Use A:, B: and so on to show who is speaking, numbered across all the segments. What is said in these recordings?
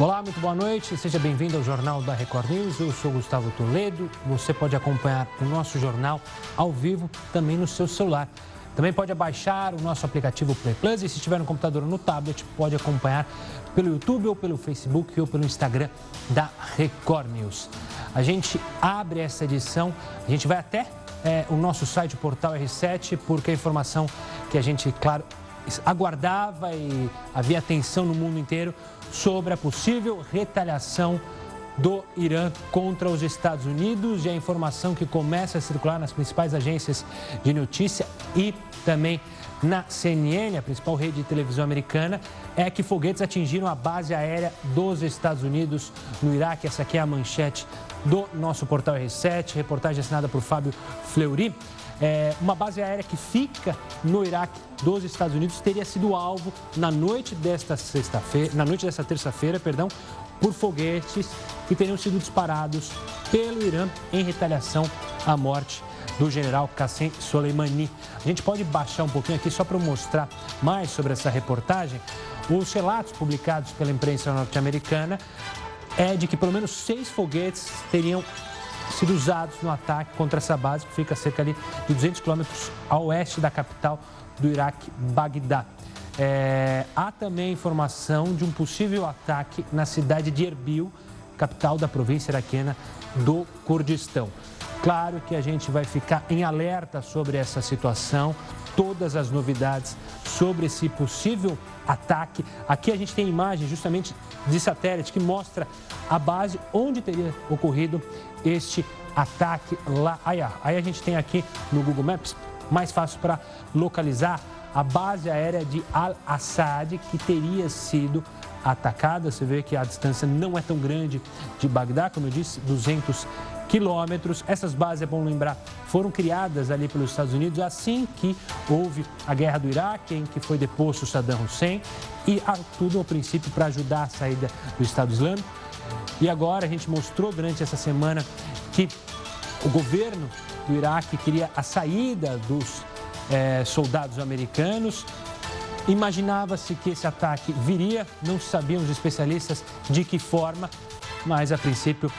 A: Olá, muito boa noite. Seja bem-vindo ao Jornal da Record News. Eu sou Gustavo Toledo. Você pode acompanhar o nosso jornal ao vivo também no seu celular. Também pode baixar o nosso aplicativo Play Plus e se estiver no computador ou no tablet, pode acompanhar pelo YouTube ou pelo Facebook ou pelo Instagram da Record News. A gente abre essa edição, a gente vai até é, o nosso site, o portal R7, porque a informação que a gente, claro, aguardava e havia atenção no mundo inteiro sobre a possível retaliação do Irã contra os Estados Unidos e a informação que começa a circular nas principais agências de notícia e também na CNN, a principal rede de televisão americana, é que foguetes atingiram a base aérea dos Estados Unidos no Iraque. Essa aqui é a manchete do nosso portal R7, reportagem assinada por Fábio Fleury. É, uma base aérea que fica no Iraque dos Estados Unidos teria sido alvo na noite desta sexta-feira, na noite desta terça-feira, perdão, por foguetes que teriam sido disparados pelo Irã em retaliação à morte do general Qassem Soleimani. A gente pode baixar um pouquinho aqui só para mostrar mais sobre essa reportagem. Os relatos publicados pela imprensa norte-americana é de que pelo menos seis foguetes teriam sido usados no ataque contra essa base, que fica cerca de 200 quilômetros a oeste da capital do Iraque, Bagdá. É, há também informação de um possível ataque na cidade de Erbil, capital da província iraquiana do Kurdistão. Claro que a gente vai ficar em alerta sobre essa situação, todas as novidades sobre esse possível ataque. Aqui a gente tem imagem justamente de satélite que mostra a base onde teria ocorrido este ataque lá. Aí, aí a gente tem aqui no Google Maps, mais fácil para localizar a base aérea de Al-Assad, que teria sido atacada. Você vê que a distância não é tão grande de Bagdá, como eu disse, 200 quilômetros. Essas bases, é bom lembrar, foram criadas ali pelos Estados Unidos assim que houve a guerra do Iraque, em que foi deposto Saddam Hussein, e tudo ao princípio para ajudar a saída do Estado Islâmico. E agora a gente mostrou durante essa semana que o governo do Iraque queria a saída dos é, soldados americanos. Imaginava-se que esse ataque viria, não sabiam os especialistas de que forma, mas a princípio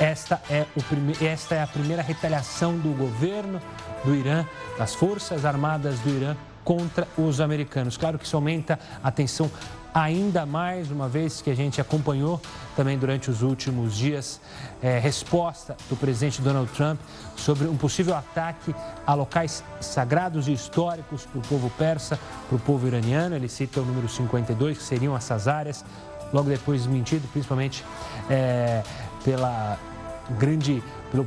A: esta é, o prime... esta é a primeira retaliação do governo do Irã, das Forças Armadas do Irã contra os americanos. Claro que isso aumenta a tensão ainda mais, uma vez que a gente acompanhou também durante os últimos dias é, resposta do presidente Donald Trump sobre um possível ataque a locais sagrados e históricos para o povo persa, para o povo iraniano. Ele cita o número 52, que seriam essas áreas, logo depois desmentido, principalmente é, pela grande, pelo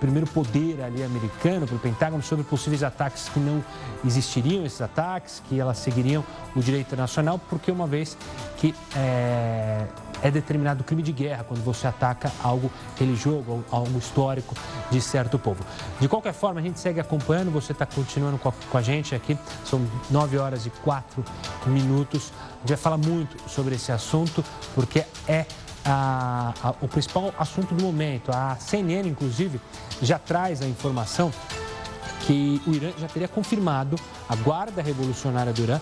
A: primeiro poder ali americano, pelo Pentágono, sobre possíveis ataques que não existiriam esses ataques, que elas seguiriam o direito internacional, porque uma vez que é, é determinado crime de guerra quando você ataca algo religioso, algo histórico de certo povo. De qualquer forma, a gente segue acompanhando, você está continuando com a, com a, gente aqui, são 9 horas e 4 minutos. A gente vai falar muito sobre esse assunto, porque é a, a, o principal assunto do momento. A CNN, inclusive, já traz a informação que o Irã já teria confirmado a Guarda Revolucionária do Irã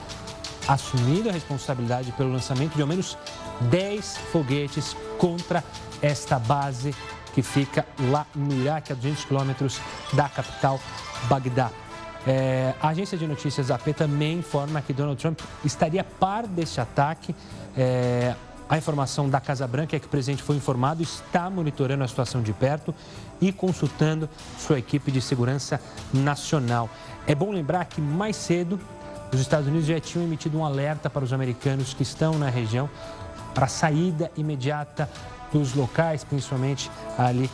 A: assumindo a responsabilidade pelo lançamento de ao menos 10 foguetes contra esta base que fica lá no Iraque, a 200 quilômetros da capital, Bagdá. É, a agência de notícias AP também informa que Donald Trump estaria par deste ataque. É, a informação da Casa Branca é que o presidente foi informado, está monitorando a situação de perto e consultando sua equipe de segurança nacional. É bom lembrar que mais cedo os Estados Unidos já tinham emitido um alerta para os americanos que estão na região para saída imediata dos locais, principalmente ali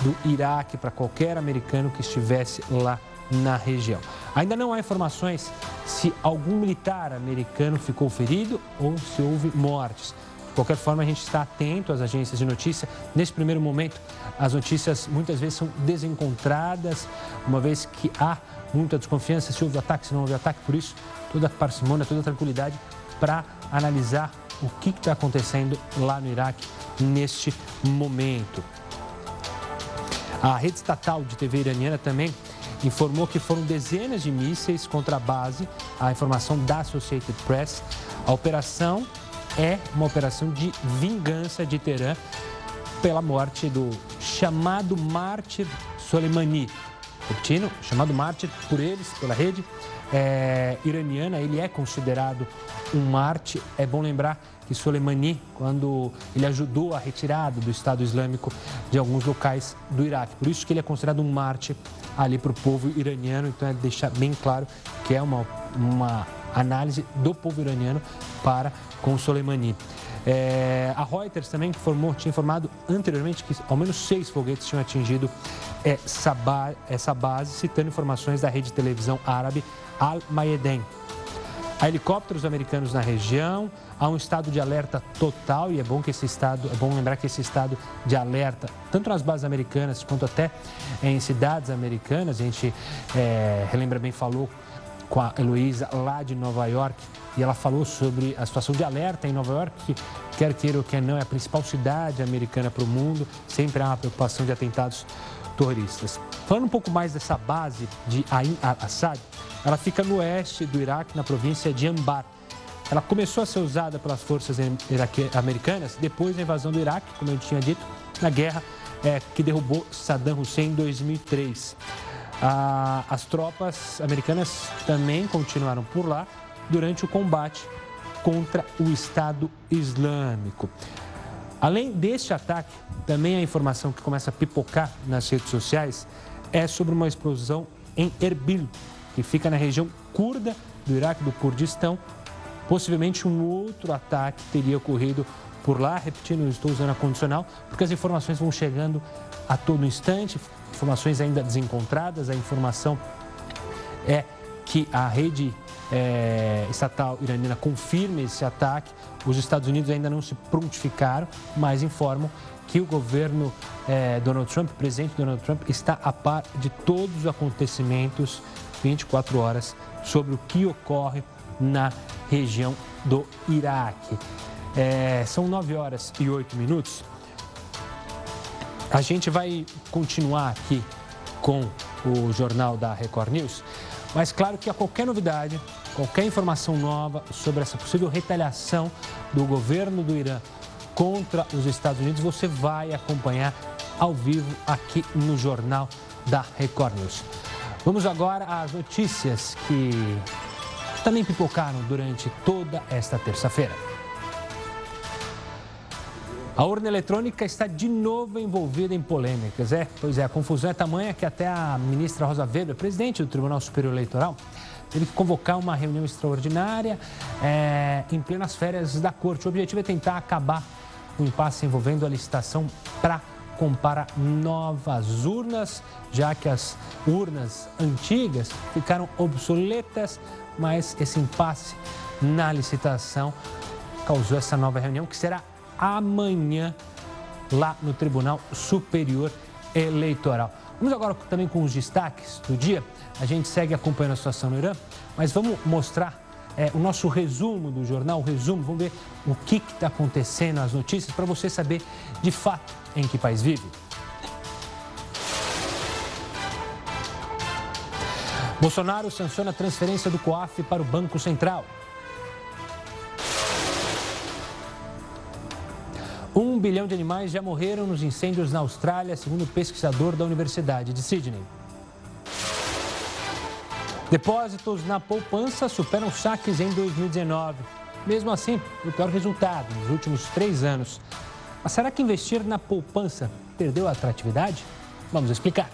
A: do Iraque, para qualquer americano que estivesse lá na região. Ainda não há informações se algum militar americano ficou ferido ou se houve mortes. De qualquer forma, a gente está atento às agências de notícia. Nesse primeiro momento, as notícias muitas vezes são desencontradas, uma vez que há muita desconfiança se houve ataque, se não houve ataque. Por isso, toda parcimônia, toda tranquilidade para analisar o que está acontecendo lá no Iraque neste momento. A rede estatal de TV iraniana também informou que foram dezenas de mísseis contra a base, a informação da Associated Press. A operação é uma operação de vingança de Teherã pela morte do chamado mártir Soleimani. Repetindo, chamado mártir por eles, pela rede é, iraniana, ele é considerado um mártir. É bom lembrar que Soleimani, quando ele ajudou a retirada do Estado Islâmico de alguns locais do Iraque. Por isso que ele é considerado um mártir ali para o povo iraniano. Então é deixar bem claro que é uma, uma análise do povo iraniano para com Soleimani. É, a Reuters também informou, tinha informado anteriormente que ao menos seis foguetes tinham atingido essa, ba essa base, citando informações da rede de televisão árabe Al-Mayeden. Há helicópteros americanos na região, há um estado de alerta total e é bom que esse estado, é bom lembrar que esse estado de alerta, tanto nas bases americanas quanto até em cidades americanas, a gente é, relembra bem, falou com a Heloísa lá de Nova York e ela falou sobre a situação de alerta em Nova York, que quer queira ou quer não, é a principal cidade americana para o mundo, sempre há uma preocupação de atentados terroristas. Falando um pouco mais dessa base de Ain Assad, ela fica no oeste do Iraque, na província de Anbar. Ela começou a ser usada pelas forças americanas depois da invasão do Iraque, como eu tinha dito, na guerra é, que derrubou Saddam Hussein em 2003. Ah, as tropas americanas também continuaram por lá durante o combate contra o Estado Islâmico. Além deste ataque, também a informação que começa a pipocar nas redes sociais é sobre uma explosão em Erbil, que fica na região curda do Iraque, do Kurdistão. Possivelmente um outro ataque teria ocorrido por lá. Repetindo, estou usando a condicional, porque as informações vão chegando a todo instante, informações ainda desencontradas. A informação é que a rede é, estatal iraniana confirme esse ataque. Os Estados Unidos ainda não se prontificaram, mas informam que o governo é, Donald Trump, presidente Donald Trump, está a par de todos os acontecimentos 24 horas sobre o que ocorre na região do Iraque. É, são 9 horas e 8 minutos. A gente vai continuar aqui com o jornal da Record News, mas claro que a qualquer novidade, qualquer informação nova sobre essa possível retaliação do governo do Irã contra os Estados Unidos, você vai acompanhar ao vivo aqui no Jornal da Record News. Vamos agora às notícias que também pipocaram durante toda esta terça-feira. A urna eletrônica está de novo envolvida em polêmicas. É, pois é, a confusão é tamanha que até a ministra Rosa Weber, presidente do Tribunal Superior Eleitoral, teve que convocar uma reunião extraordinária é, em plenas férias da corte. O objetivo é tentar acabar o impasse envolvendo a licitação para comprar novas urnas, já que as urnas antigas ficaram obsoletas, mas esse impasse na licitação causou essa nova reunião que será amanhã lá no Tribunal Superior Eleitoral. Vamos agora também com os destaques do dia. A gente segue acompanhando a situação no Irã, mas vamos mostrar é, o nosso resumo do jornal, o resumo, vamos ver o que está acontecendo, as notícias, para você saber de fato em que país vive. Bolsonaro sanciona a transferência do COAF para o Banco Central. Bilhão de animais já morreram nos incêndios na Austrália, segundo o pesquisador da Universidade de Sydney. Depósitos na poupança superam saques em 2019. Mesmo assim, o pior resultado nos últimos três anos. Mas será que investir na poupança perdeu a atratividade? Vamos explicar.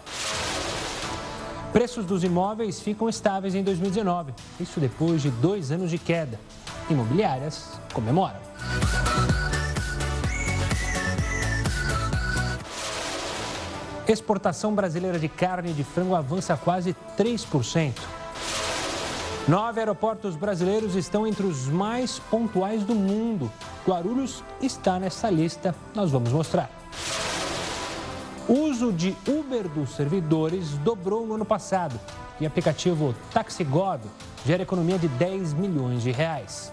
A: Preços dos imóveis ficam estáveis em 2019. Isso depois de dois anos de queda. Imobiliárias comemoram. Exportação brasileira de carne de frango avança quase 3%. Nove aeroportos brasileiros estão entre os mais pontuais do mundo. Guarulhos está nessa lista, nós vamos mostrar. Uso de Uber dos servidores dobrou no ano passado e o aplicativo TaxiGod gera economia de 10 milhões de reais.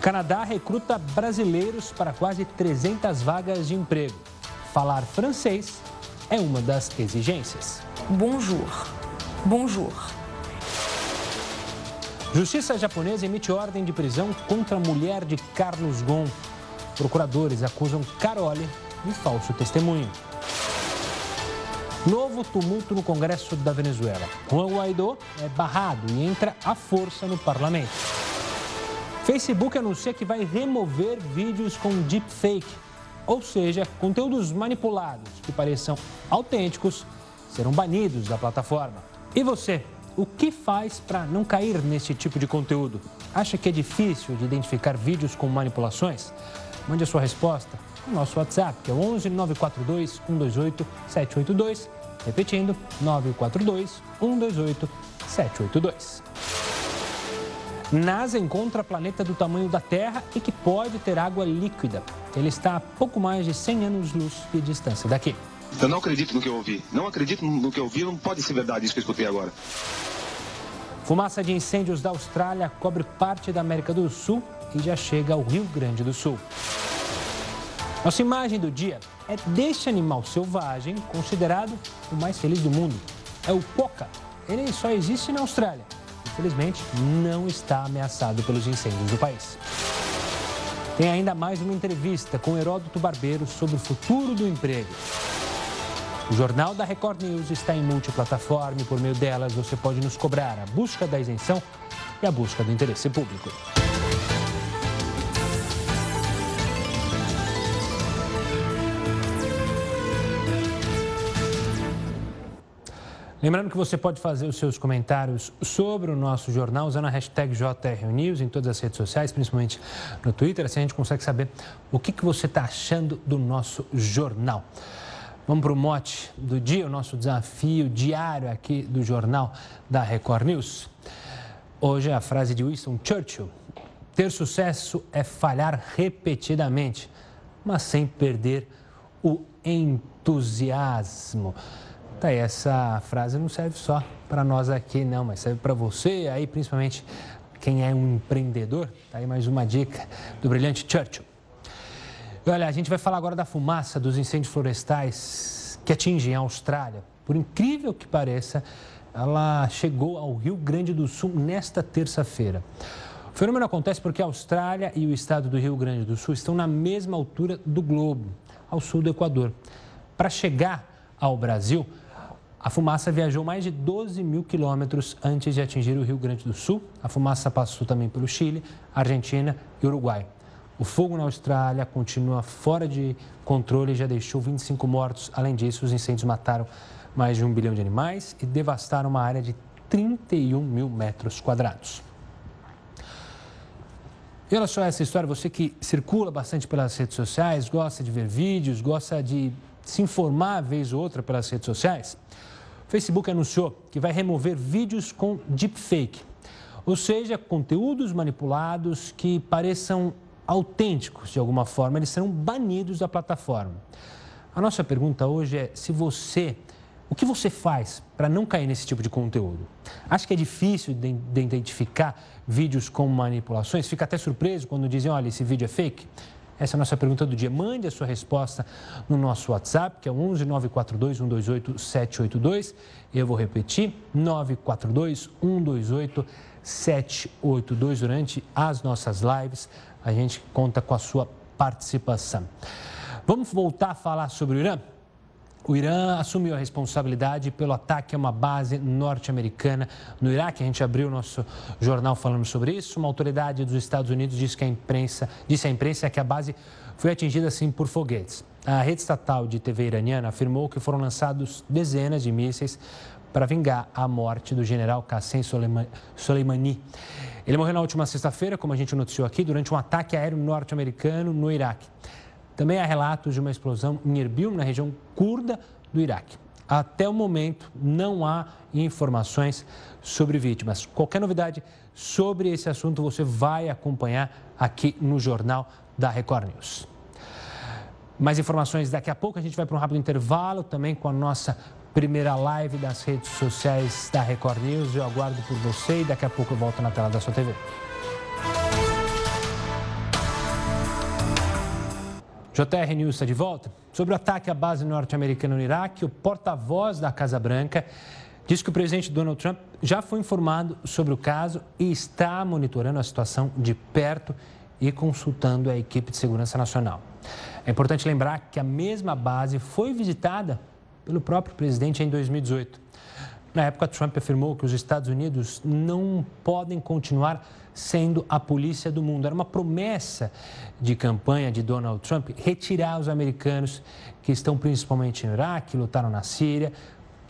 A: Canadá recruta brasileiros para quase 300 vagas de emprego. Falar francês é uma das exigências.
B: Bonjour. Bonjour.
A: Justiça japonesa emite ordem de prisão contra a mulher de Carlos Gon. Procuradores acusam Carole de falso testemunho. Novo tumulto no Congresso da Venezuela. Juan Guaidó é barrado e entra à força no parlamento. Facebook anuncia que vai remover vídeos com deepfake, ou seja, conteúdos manipulados que pareçam autênticos serão banidos da plataforma. E você, o que faz para não cair nesse tipo de conteúdo? Acha que é difícil de identificar vídeos com manipulações? Mande a sua resposta no nosso WhatsApp, que é 11 942 128 782. Repetindo, 942 128 782. NASA encontra planeta do tamanho da Terra e que pode ter água líquida. Ele está a pouco mais de 100 anos-luz de distância daqui.
B: Eu não acredito no que eu ouvi. Não acredito no que eu ouvi, não pode ser verdade isso que eu escutei agora.
A: Fumaça de incêndios da Austrália cobre parte da América do Sul e já chega ao Rio Grande do Sul. Nossa imagem do dia é deste animal selvagem considerado o mais feliz do mundo. É o poca. Ele só existe na Austrália. Infelizmente, não está ameaçado pelos incêndios do país. Tem ainda mais uma entrevista com Heródoto Barbeiro sobre o futuro do emprego. O Jornal da Record News está em multiplataforma e por meio delas você pode nos cobrar a busca da isenção e a busca do interesse público. Lembrando que você pode fazer os seus comentários sobre o nosso jornal usando a hashtag JRNews em todas as redes sociais, principalmente no Twitter, assim a gente consegue saber o que, que você está achando do nosso jornal. Vamos para o mote do dia, o nosso desafio diário aqui do jornal da Record News. Hoje é a frase de Winston Churchill: Ter sucesso é falhar repetidamente, mas sem perder o entusiasmo. Tá aí, essa frase não serve só para nós aqui, não, mas serve para você, aí principalmente quem é um empreendedor. Tá aí mais uma dica do brilhante Churchill. Olha, a gente vai falar agora da fumaça dos incêndios florestais que atingem a Austrália. Por incrível que pareça, ela chegou ao Rio Grande do Sul nesta terça-feira. O fenômeno acontece porque a Austrália e o estado do Rio Grande do Sul estão na mesma altura do globo, ao sul do Equador. Para chegar ao Brasil, a fumaça viajou mais de 12 mil quilômetros antes de atingir o Rio Grande do Sul. A fumaça passou também pelo Chile, Argentina e Uruguai. O fogo na Austrália continua fora de controle e já deixou 25 mortos. Além disso, os incêndios mataram mais de um bilhão de animais e devastaram uma área de 31 mil metros quadrados. E olha só essa história, você que circula bastante pelas redes sociais, gosta de ver vídeos, gosta de se informar vez ou outra pelas redes sociais. Facebook anunciou que vai remover vídeos com deepfake, ou seja, conteúdos manipulados que pareçam autênticos de alguma forma, eles serão banidos da plataforma. A nossa pergunta hoje é se você, o que você faz para não cair nesse tipo de conteúdo? Acha que é difícil de, de identificar vídeos com manipulações? Fica até surpreso quando dizem, olha, esse vídeo é fake? Essa é a nossa pergunta do dia. Mande a sua resposta no nosso WhatsApp, que é 11 942 128 782. Eu vou repetir, 942 128 782 durante as nossas lives. A gente conta com a sua participação. Vamos voltar a falar sobre o Irã? O Irã assumiu a responsabilidade pelo ataque a uma base norte-americana no Iraque. A gente abriu nosso jornal falando sobre isso. Uma autoridade dos Estados Unidos disse, que a imprensa, disse à imprensa que a base foi atingida assim por foguetes. A rede estatal de TV iraniana afirmou que foram lançados dezenas de mísseis para vingar a morte do general Qassem Soleimani. Ele morreu na última sexta-feira, como a gente noticiou aqui, durante um ataque aéreo norte-americano no Iraque. Também há relatos de uma explosão em Erbil, na região curda do Iraque. Até o momento, não há informações sobre vítimas. Qualquer novidade sobre esse assunto você vai acompanhar aqui no Jornal da Record News. Mais informações daqui a pouco. A gente vai para um rápido intervalo também com a nossa primeira live das redes sociais da Record News. Eu aguardo por você e daqui a pouco eu volto na tela da sua TV. JR News está de volta. Sobre o ataque à base norte-americana no Iraque, o porta-voz da Casa Branca diz que o presidente Donald Trump já foi informado sobre o caso e está monitorando a situação de perto e consultando a equipe de segurança nacional. É importante lembrar que a mesma base foi visitada pelo próprio presidente em 2018. Na época, Trump afirmou que os Estados Unidos não podem continuar sendo a polícia do mundo. Era uma promessa de campanha de Donald Trump retirar os americanos que estão principalmente no Iraque, lutaram na Síria,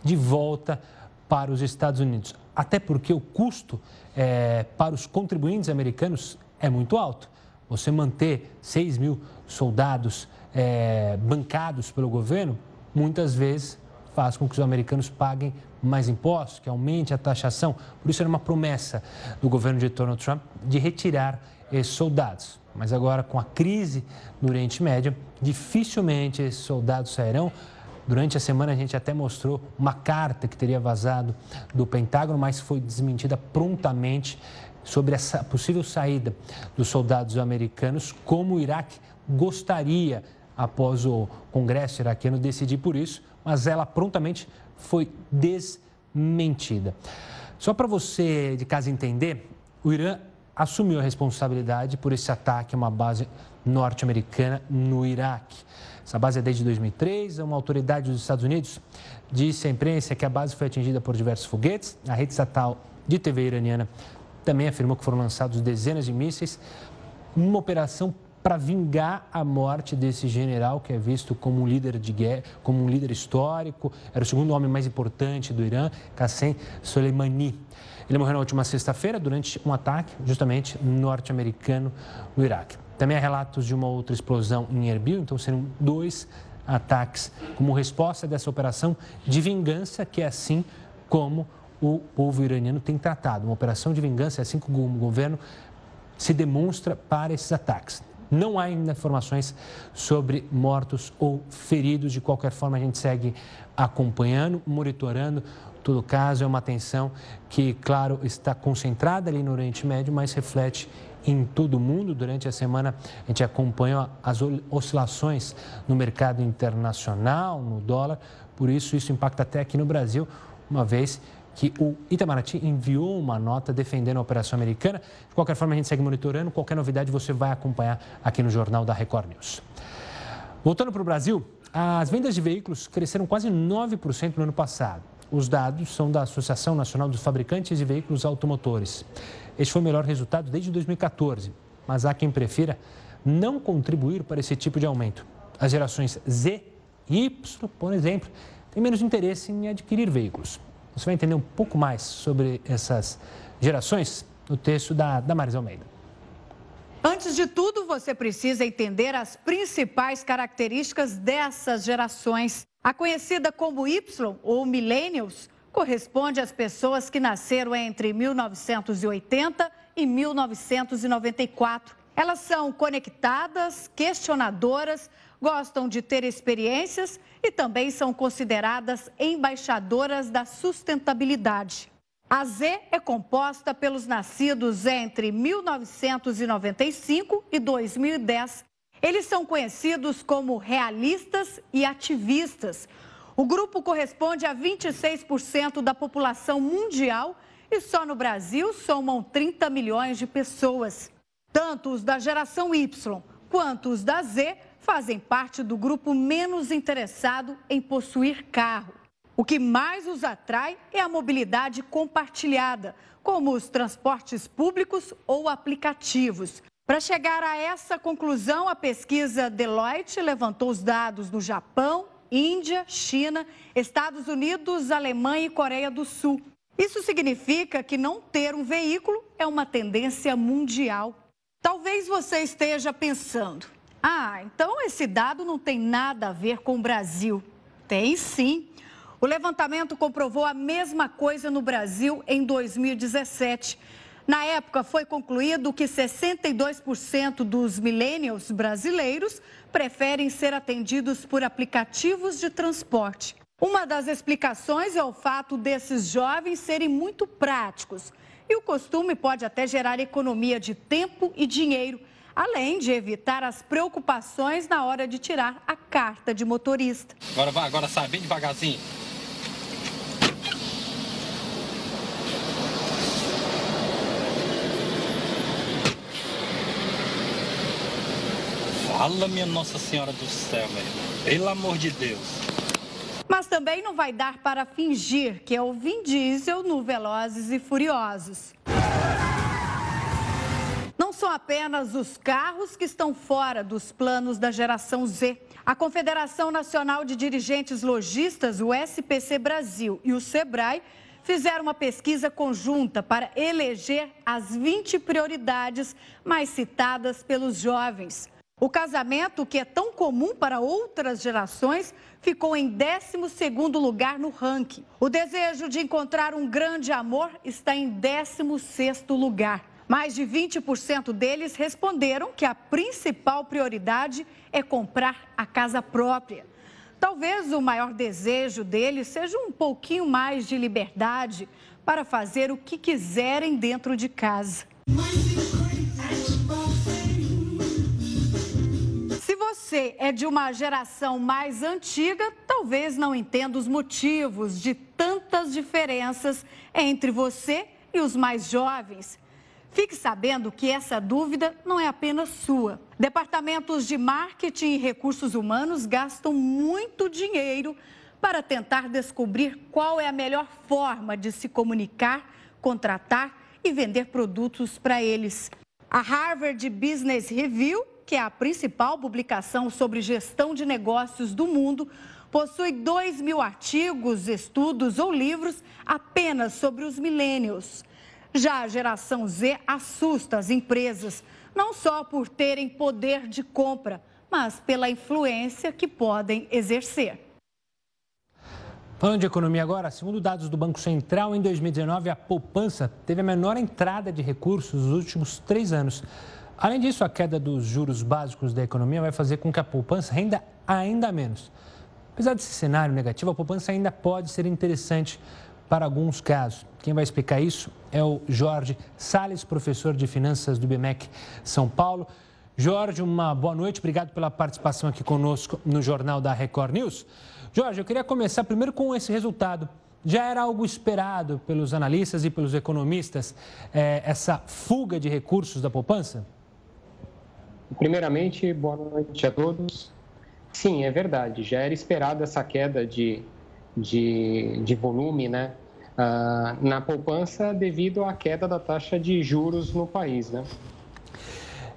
A: de volta para os Estados Unidos. Até porque o custo é, para os contribuintes americanos é muito alto. Você manter 6 mil soldados é, bancados pelo governo, muitas vezes faz com que os americanos paguem mais impostos, que aumente a taxação. Por isso era uma promessa do governo de Donald Trump de retirar esses soldados. Mas agora, com a crise no Oriente Médio, dificilmente esses soldados sairão. Durante a semana, a gente até mostrou uma carta que teria vazado do Pentágono, mas foi desmentida prontamente sobre essa possível saída dos soldados americanos, como o Iraque gostaria após o Congresso iraquiano decidir por isso, mas ela prontamente foi desmentida. Só para você de casa entender, o Irã assumiu a responsabilidade por esse ataque a uma base norte-americana no Iraque. Essa base é desde 2003. Uma autoridade dos Estados Unidos disse à imprensa que a base foi atingida por diversos foguetes. A rede estatal de TV iraniana também afirmou que foram lançados dezenas de mísseis. Uma operação para vingar a morte desse general que é visto como um líder de guerra, como um líder histórico, era o segundo homem mais importante do Irã, Qassem Soleimani. Ele morreu na última sexta-feira durante um ataque, justamente norte-americano no Iraque. Também há relatos de uma outra explosão em Erbil, então seriam dois ataques como resposta dessa operação de vingança, que é assim como o povo iraniano tem tratado. Uma operação de vingança, é assim como o governo se demonstra para esses ataques. Não há ainda informações sobre mortos ou feridos. De qualquer forma, a gente segue acompanhando, monitorando todo caso. É uma atenção que, claro, está concentrada ali no Oriente Médio, mas reflete em todo o mundo. Durante a semana, a gente acompanha as oscilações no mercado internacional, no dólar. Por isso, isso impacta até aqui no Brasil, uma vez que o Itamaraty enviou uma nota defendendo a operação americana. De qualquer forma, a gente segue monitorando. Qualquer novidade você vai acompanhar aqui no Jornal da Record News. Voltando para o Brasil, as vendas de veículos cresceram quase 9% no ano passado. Os dados são da Associação Nacional dos Fabricantes de Veículos Automotores. Este foi o melhor resultado desde 2014, mas há quem prefira não contribuir para esse tipo de aumento. As gerações Z e Y, por exemplo, têm menos interesse em adquirir veículos. Você vai entender um pouco mais sobre essas gerações no texto da, Marisa Almeida.
C: Antes de tudo, você precisa entender as principais características dessas gerações. A conhecida como Y ou Millennials corresponde às pessoas que nasceram entre 1980 e 1994. Elas são conectadas, questionadoras, gostam de ter experiências e também são consideradas embaixadoras da sustentabilidade. A Z é composta pelos nascidos entre 1995 e 2010. Eles são conhecidos como realistas e ativistas. O grupo corresponde a 26% da população mundial e só no Brasil somam 30 milhões de pessoas. Tanto os da geração Y quanto os da Z fazem parte do grupo menos interessado em possuir carro. O que mais os atrai é a mobilidade compartilhada, como os transportes públicos ou aplicativos. Para chegar a essa conclusão, a pesquisa Deloitte levantou os dados no Japão, Índia, China, Estados Unidos, Alemanha e Coreia do Sul. Isso significa que não ter um veículo é uma tendência mundial. Talvez você esteja pensando, ah, então esse dado não tem nada a ver com o Brasil. Tem sim. O levantamento comprovou a mesma coisa no Brasil em 2017. Na época, foi concluído que 62% dos millennials brasileiros preferem ser atendidos por aplicativos de transporte. Uma das explicações é o fato desses jovens serem muito práticos. E o costume pode até gerar economia de tempo e dinheiro além de evitar as preocupações na hora de tirar a carta de motorista.
D: Agora vai, agora sai bem devagarzinho. Fala, minha Nossa Senhora do Céu, velho. Pelo amor de Deus.
C: Mas também não vai dar para fingir que é o Vin Diesel no Velozes e Furiosos. São apenas os carros que estão fora dos planos da geração Z. A Confederação Nacional de Dirigentes Logistas, o SPC Brasil e o SEBRAE fizeram uma pesquisa conjunta para eleger as 20 prioridades mais citadas pelos jovens. O casamento, que é tão comum para outras gerações, ficou em 12º lugar no ranking. O desejo de encontrar um grande amor está em 16º lugar. Mais de 20% deles responderam que a principal prioridade é comprar a casa própria. Talvez o maior desejo deles seja um pouquinho mais de liberdade para fazer o que quiserem dentro de casa. você é de uma geração mais antiga, talvez não entenda os motivos de tantas diferenças entre você e os mais jovens. Fique sabendo que essa dúvida não é apenas sua. Departamentos de marketing e recursos humanos gastam muito dinheiro para tentar descobrir qual é a melhor forma de se comunicar, contratar e vender produtos para eles. A Harvard Business Review que é a principal publicação sobre gestão de negócios do mundo, possui 2 mil artigos, estudos ou livros apenas sobre os millennials. Já a geração Z assusta as empresas, não só por terem poder de compra, mas pela influência que podem exercer.
A: Falando de economia agora, segundo dados do Banco Central, em 2019 a poupança teve a menor entrada de recursos nos últimos três anos. Além disso, a queda dos juros básicos da economia vai fazer com que a poupança renda ainda menos. Apesar desse cenário negativo, a poupança ainda pode ser interessante para alguns casos. Quem vai explicar isso é o Jorge Sales, professor de finanças do BMEC São Paulo. Jorge, uma boa noite, obrigado pela participação aqui conosco no Jornal da Record News. Jorge, eu queria começar primeiro com esse resultado. Já era algo esperado pelos analistas e pelos economistas, é, essa fuga de recursos da poupança?
E: Primeiramente, boa noite a todos. Sim, é verdade, já era esperada essa queda de, de, de volume né, uh, na poupança devido à queda da taxa de juros no país. Né?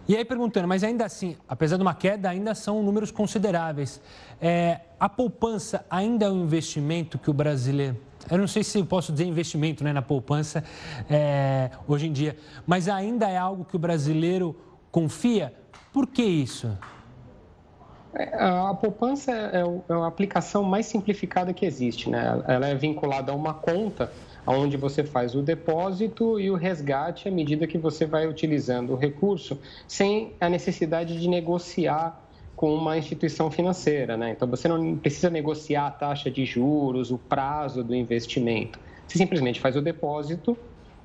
A: E aí perguntando, mas ainda assim, apesar de uma queda, ainda são números consideráveis. É, a poupança ainda é um investimento que o brasileiro. Eu não sei se eu posso dizer investimento né, na poupança é, hoje em dia, mas ainda é algo que o brasileiro confia por que isso?
E: É, a poupança é, é a aplicação mais simplificada que existe, né? Ela é vinculada a uma conta onde você faz o depósito e o resgate à medida que você vai utilizando o recurso, sem a necessidade de negociar com uma instituição financeira, né? Então você não precisa negociar a taxa de juros, o prazo do investimento. Você simplesmente faz o depósito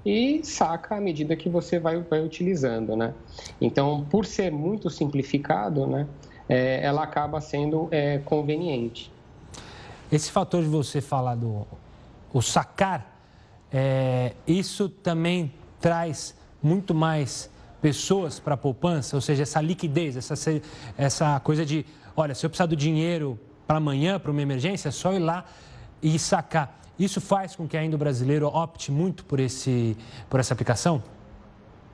E: e saca à medida que você vai, vai utilizando, né? Então, por ser muito simplificado, né, é, ela acaba sendo é, conveniente.
A: Esse fator de você falar do o sacar, é, isso também traz muito mais pessoas para a poupança, ou seja, essa liquidez, essa, essa coisa de, olha, se eu precisar do dinheiro para amanhã, para uma emergência, é só ir lá e sacar. Isso faz com que ainda o brasileiro opte muito por, esse, por essa aplicação?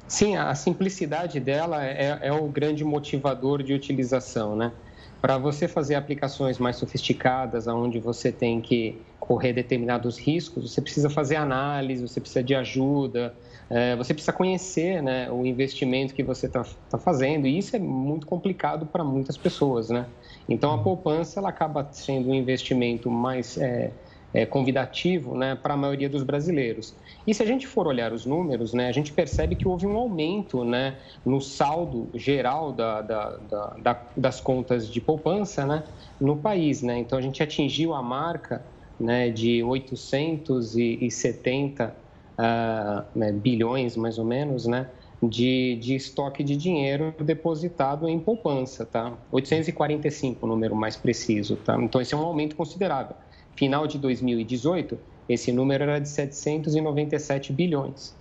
E: Sim, a simplicidade dela é, é o grande motivador de utilização, né? Para você fazer aplicações mais sofisticadas, onde você tem que correr determinados riscos, você precisa fazer análise, você precisa de ajuda, é, você precisa conhecer né, o investimento que você está tá fazendo, e isso é muito complicado para muitas pessoas, né? Então, a poupança ela acaba sendo um investimento mais é, é, convidativo né, para a maioria dos brasileiros. E se a gente for olhar os números, né, a gente percebe que houve um aumento né, no saldo geral da, da, da, das contas de poupança né, no país. Né? Então, a gente atingiu a marca né, de 870 uh, ah, né, bilhões, mais ou menos, né, de, de estoque de dinheiro depositado em poupança. Tá? 845, o número mais preciso. Tá? Então, esse é um aumento considerável. Final de 2018, esse número era de 797 bilhões.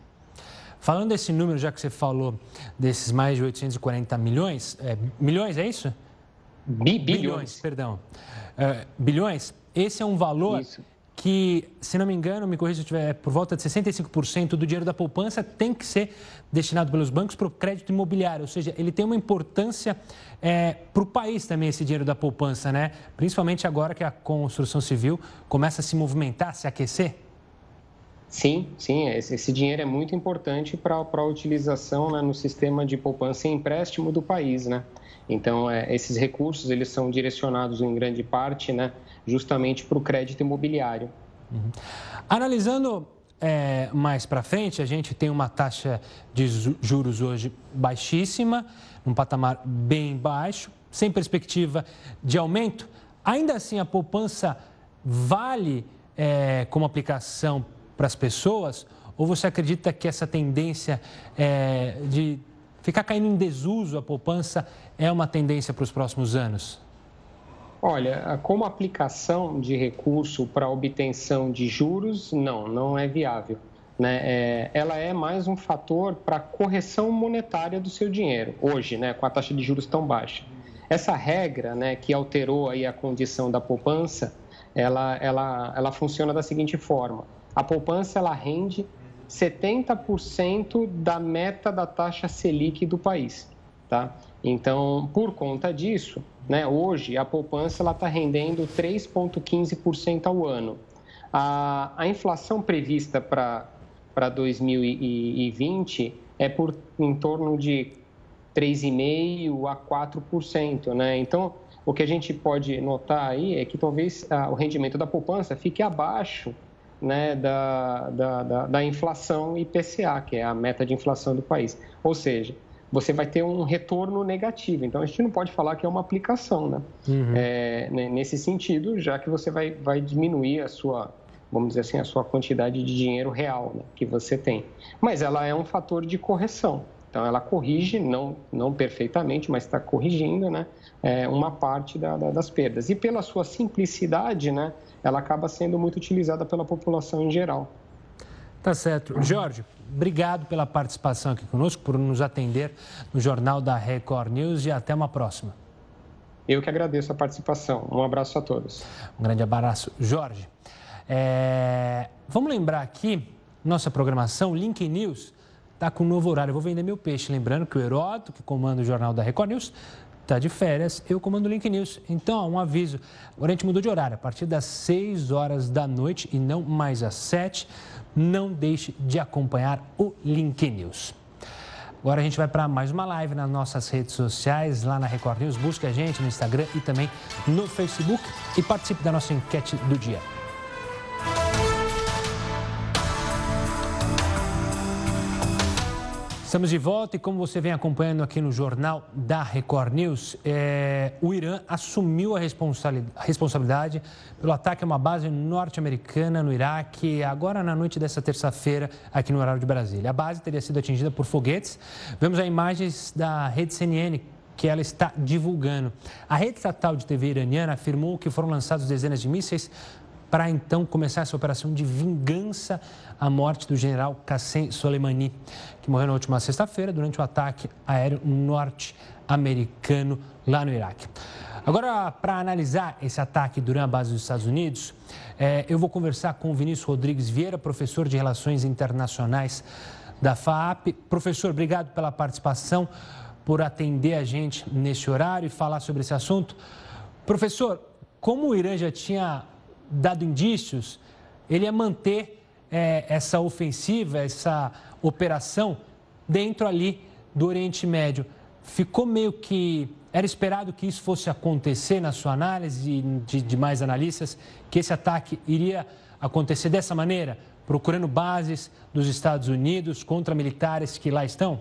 A: Falando desse número, já que você falou desses mais de 840 milhões, é, milhões, é isso?
E: Bi bilhões.
A: bilhões. perdão. É, bilhões, esse é um valor isso. Que, se não me engano, me corrija se eu estiver, é por volta de 65% do dinheiro da poupança tem que ser destinado pelos bancos para o crédito imobiliário, ou seja, ele tem uma importância é, para o país também esse dinheiro da poupança, né? Principalmente agora que a construção civil começa a se movimentar, se aquecer.
E: Sim, sim, esse dinheiro é muito importante para a utilização né, no sistema de poupança e empréstimo do país, né? Então, é, esses recursos, eles são direcionados em grande parte, né, justamente para o crédito imobiliário.
A: Uhum. Analisando é, mais para frente, a gente tem uma taxa de juros hoje baixíssima, um patamar bem baixo, sem perspectiva de aumento. Ainda assim, a poupança vale é, como aplicação para as pessoas? Ou você acredita que essa tendência é, de ficar caindo em desuso a poupança é uma tendência para os próximos anos?
E: Olha, como aplicação de recurso para obtenção de juros, não, não é viável. Né? É, ela é mais um fator para correção monetária do seu dinheiro, hoje, né, com a taxa de juros tão baixa. Essa regra né, que alterou aí a condição da poupança, ela, ela, ela funciona da seguinte forma. A poupança ela rende 70% da meta da taxa Selic do país. Tá? Então, por conta disso, né, hoje a poupança está rendendo 3,15% ao ano. A, a inflação prevista para 2020 é por em torno de 3,5% a 4%. Né? Então, o que a gente pode notar aí é que talvez ah, o rendimento da poupança fique abaixo né, da, da, da, da inflação IPCA, que é a meta de inflação do país. Ou seja, você vai ter um retorno negativo. Então, a gente não pode falar que é uma aplicação, né? Uhum. É, nesse sentido, já que você vai, vai diminuir a sua, vamos dizer assim, a sua quantidade de dinheiro real né, que você tem. Mas ela é um fator de correção. Então, ela corrige, não, não perfeitamente, mas está corrigindo né, é, uma parte da, da, das perdas. E pela sua simplicidade, né, ela acaba sendo muito utilizada pela população em geral.
A: Tá certo. Jorge, obrigado pela participação aqui conosco, por nos atender no Jornal da Record News e até uma próxima.
E: Eu que agradeço a participação. Um abraço a todos.
A: Um grande abraço. Jorge, é... vamos lembrar aqui, nossa programação, Link News, está com um novo horário. Eu vou vender meu peixe. Lembrando que o Heródoto, que comanda o Jornal da Record News, está de férias, eu comando o Link News. Então, um aviso, agora a gente mudou de horário, a partir das 6 horas da noite e não mais às 7 não deixe de acompanhar o Link News. Agora a gente vai para mais uma live nas nossas redes sociais, lá na Record News. Busque a gente no Instagram e também no Facebook e participe da nossa enquete do dia. Estamos de volta e como você vem acompanhando aqui no jornal da Record News, é, o Irã assumiu a responsabilidade pelo ataque a uma base norte-americana no Iraque, agora na noite dessa terça-feira, aqui no horário de Brasília. A base teria sido atingida por foguetes. Vemos as imagens da rede CNN que ela está divulgando. A rede estatal de TV iraniana afirmou que foram lançados dezenas de mísseis para então começar essa operação de vingança à morte do general Qassem Soleimani, que morreu na última sexta-feira durante o ataque aéreo norte-americano lá no Iraque. Agora, para analisar esse ataque durante a base dos Estados Unidos, é, eu vou conversar com o Vinícius Rodrigues Vieira, professor de Relações Internacionais da FAAP. Professor, obrigado pela participação, por atender a gente nesse horário e falar sobre esse assunto. Professor, como o Irã já tinha dado indícios, ele ia manter é, essa ofensiva, essa operação dentro ali do Oriente Médio. Ficou meio que. Era esperado que isso fosse acontecer na sua análise de demais analistas, que esse ataque iria acontecer dessa maneira, procurando bases dos Estados Unidos contra militares que lá estão?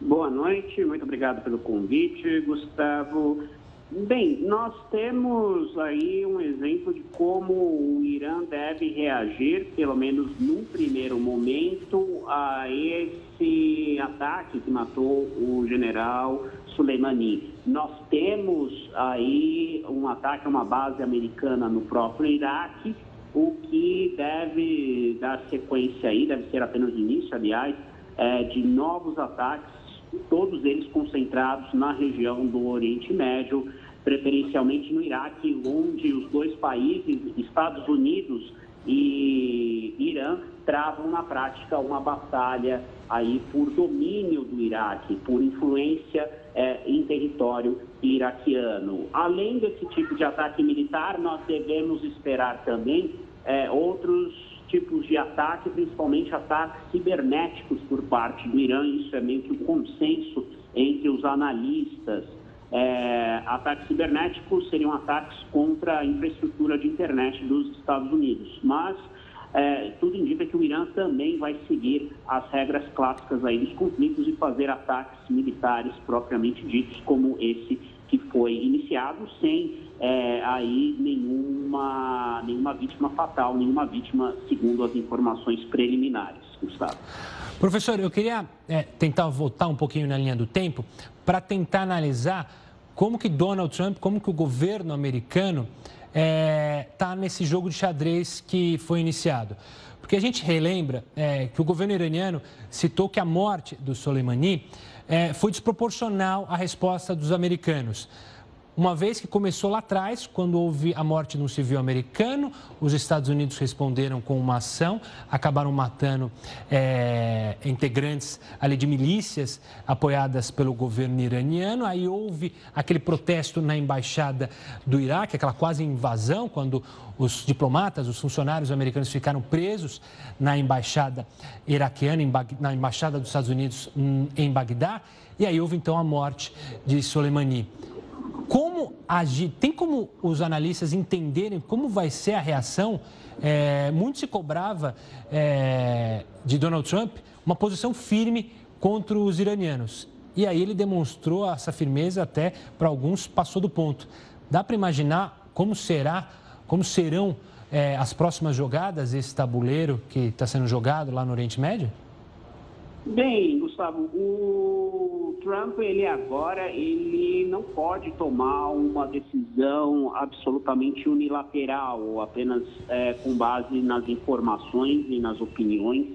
F: Boa noite, muito obrigado pelo convite, Gustavo. Bem, nós temos aí um exemplo de como o Irã deve reagir, pelo menos num primeiro momento, a esse ataque que matou o general Soleimani. Nós temos aí um ataque a uma base americana no próprio Iraque, o que deve dar sequência aí, deve ser apenas o início, aliás, é, de novos ataques, todos eles concentrados na região do Oriente Médio, preferencialmente no Iraque, onde os dois países, Estados Unidos e Irã, travam na prática uma batalha aí por domínio do Iraque, por influência é, em território iraquiano. Além desse tipo de ataque militar, nós devemos esperar também é, outros tipos de ataque, principalmente ataques cibernéticos por parte do Irã. Isso é meio que um consenso entre os analistas. É, ataques cibernéticos seriam ataques contra a infraestrutura de internet dos Estados Unidos, mas é, tudo indica que o Irã também vai seguir as regras clássicas aí dos conflitos e fazer ataques militares propriamente ditos, como esse que foi iniciado, sem é, aí nenhuma, nenhuma vítima fatal, nenhuma vítima, segundo as informações preliminares, Gustavo.
A: Professor, eu queria é, tentar voltar um pouquinho na linha do tempo para tentar analisar como que Donald Trump, como que o governo americano está é, tá nesse jogo de xadrez que foi iniciado. Porque a gente relembra é, que o governo iraniano citou que a morte do Soleimani é, foi desproporcional à resposta dos americanos uma vez que começou lá atrás, quando houve a morte de um civil americano, os Estados Unidos responderam com uma ação, acabaram matando é, integrantes ali de milícias apoiadas pelo governo iraniano. Aí houve aquele protesto na embaixada do Iraque, aquela quase invasão, quando os diplomatas, os funcionários americanos ficaram presos na embaixada iraquiana, na embaixada dos Estados Unidos hum, em Bagdá. E aí houve então a morte de Soleimani. Como agir? Tem como os analistas entenderem como vai ser a reação? É, muito se cobrava é, de Donald Trump uma posição firme contra os iranianos. E aí ele demonstrou essa firmeza até para alguns passou do ponto. Dá para imaginar como será, como serão é, as próximas jogadas esse tabuleiro que está sendo jogado lá no Oriente Médio?
F: Bem, Gustavo, o Trump, ele agora, ele não pode tomar uma decisão absolutamente unilateral, ou apenas é, com base nas informações e nas opiniões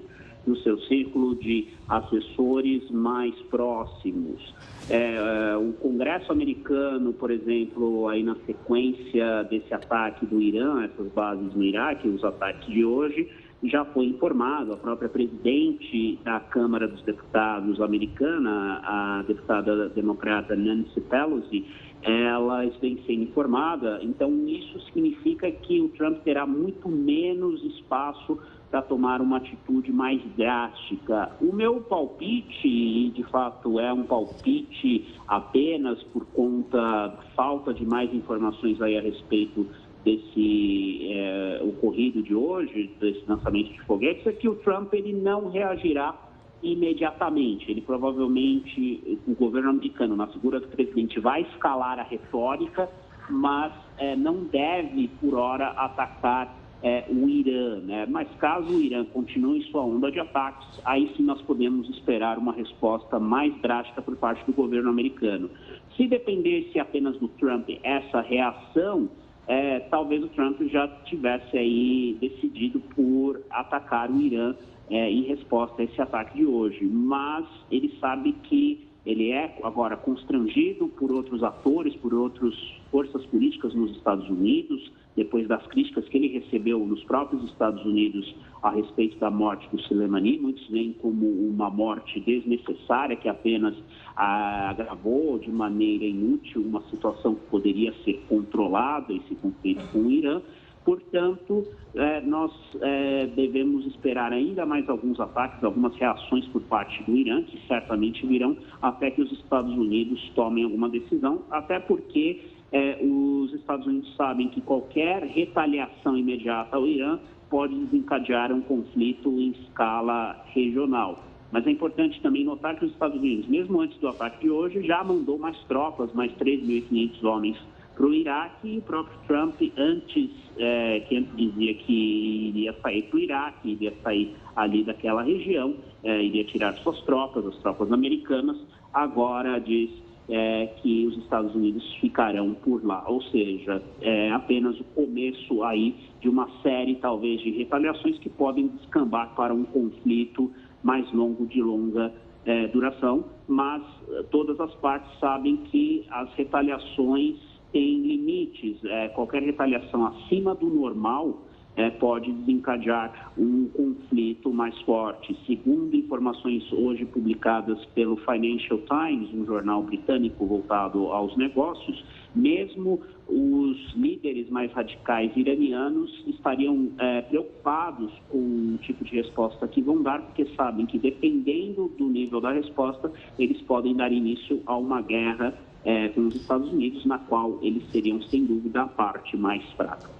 F: do seu círculo de assessores mais próximos. É, o Congresso americano, por exemplo, aí na sequência desse ataque do Irã, essas bases no Iraque, os ataques de hoje, já foi informado, a própria presidente da Câmara dos Deputados americana, a deputada democrata Nancy Pelosi, ela vem sendo informada. Então, isso significa que o Trump terá muito menos espaço para tomar uma atitude mais drástica. O meu palpite, e de fato é um palpite apenas por conta da falta de mais informações aí a respeito desse é, ocorrido de hoje, desse lançamento de foguetes, é que o Trump ele não reagirá imediatamente. Ele provavelmente, o governo americano, na figura do presidente, vai escalar a retórica, mas é, não deve, por hora, atacar é, o Irã. Né? Mas caso o Irã continue sua onda de ataques, aí sim nós podemos esperar uma resposta mais drástica por parte do governo americano. Se dependesse apenas do Trump essa reação, é, talvez o Trump já tivesse aí decidido por atacar o Irã é, em resposta a esse ataque de hoje. Mas ele sabe que ele é agora constrangido por outros atores, por outras forças políticas nos Estados Unidos, depois das críticas que ele recebeu nos próprios Estados Unidos a respeito da morte do Soleimani. Muitos veem como uma morte desnecessária, que apenas agravou de maneira inútil uma situação que poderia ser controlada, esse conflito com o Irã. Portanto, é, nós é, devemos esperar ainda mais alguns ataques, algumas reações por parte do Irã, que certamente virão até que os Estados Unidos tomem alguma decisão, até porque é, os Estados Unidos sabem que qualquer retaliação imediata ao Irã pode desencadear um conflito em escala regional. Mas é importante também notar que os Estados Unidos, mesmo antes do ataque de hoje, já mandou mais tropas, mais 3.500 homens para o Iraque e o próprio Trump antes, é, que antes dizia que iria sair para o Iraque, iria sair ali daquela região, é, iria tirar suas tropas, as tropas americanas, agora diz é, que os Estados Unidos ficarão por lá. Ou seja, é apenas o começo aí de uma série, talvez, de retaliações que podem descambar para um conflito mais longo, de longa é, duração, mas é, todas as partes sabem que as retaliações têm limites. É, qualquer retaliação acima do normal é, pode desencadear um conflito mais forte. Segundo informações hoje publicadas pelo Financial Times, um jornal britânico voltado aos negócios, mesmo os líderes mais radicais iranianos estariam é, preocupados com o tipo de resposta que vão dar, porque sabem que dependendo do nível da resposta, eles podem dar início a uma guerra é, com os Estados Unidos, na qual eles seriam, sem dúvida, a parte mais fraca.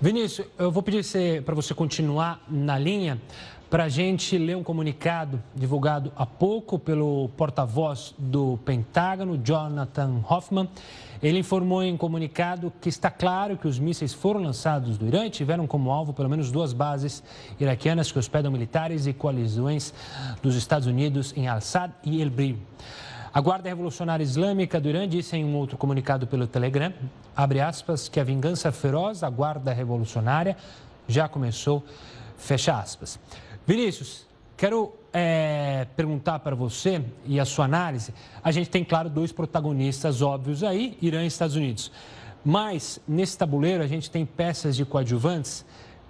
A: Vinícius, eu vou pedir para você continuar na linha para a gente ler um comunicado divulgado há pouco pelo porta-voz do Pentágono, Jonathan Hoffman. Ele informou em comunicado que está claro que os mísseis foram lançados do Irã e tiveram como alvo pelo menos duas bases iraquianas que hospedam militares e coalizões dos Estados Unidos em Al-Sad e El-Bril. A Guarda Revolucionária Islâmica do Irã disse em um outro comunicado pelo Telegram, abre aspas, que a vingança feroz da Guarda Revolucionária já começou, fecha aspas. Vinícius, quero é, perguntar para você e a sua análise. A gente tem, claro, dois protagonistas óbvios aí, Irã e Estados Unidos. Mas, nesse tabuleiro, a gente tem peças de coadjuvantes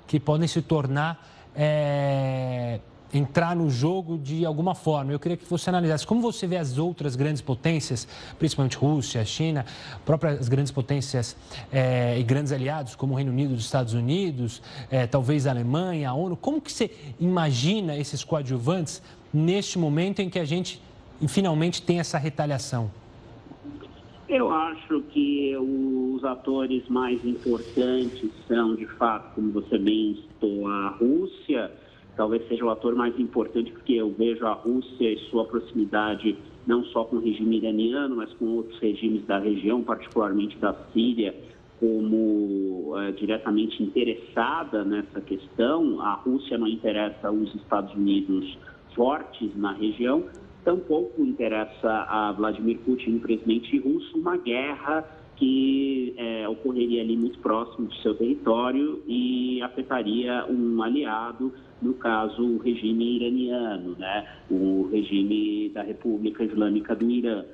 A: que podem se tornar é, entrar no jogo de alguma forma. Eu queria que você analisasse como você vê as outras grandes potências, principalmente Rússia, China, próprias grandes potências é, e grandes aliados, como o Reino Unido, os Estados Unidos, é, talvez a Alemanha, a ONU. Como que você imagina esses coadjuvantes neste momento em que a gente finalmente tem essa retaliação?
F: Eu acho que os atores mais importantes são, de fato, como você bem citou, a Rússia, talvez seja o ator mais importante, porque eu vejo a Rússia e sua proximidade não só com o regime iraniano, mas com outros regimes da região, particularmente da Síria, como é, diretamente interessada nessa questão. A Rússia não interessa os Estados Unidos fortes na região, tampouco interessa a Vladimir Putin, presidente russo, uma guerra que é, ocorreria ali muito próximo do seu território e afetaria um aliado, no caso o regime iraniano, né? o regime da República Islâmica do Irã.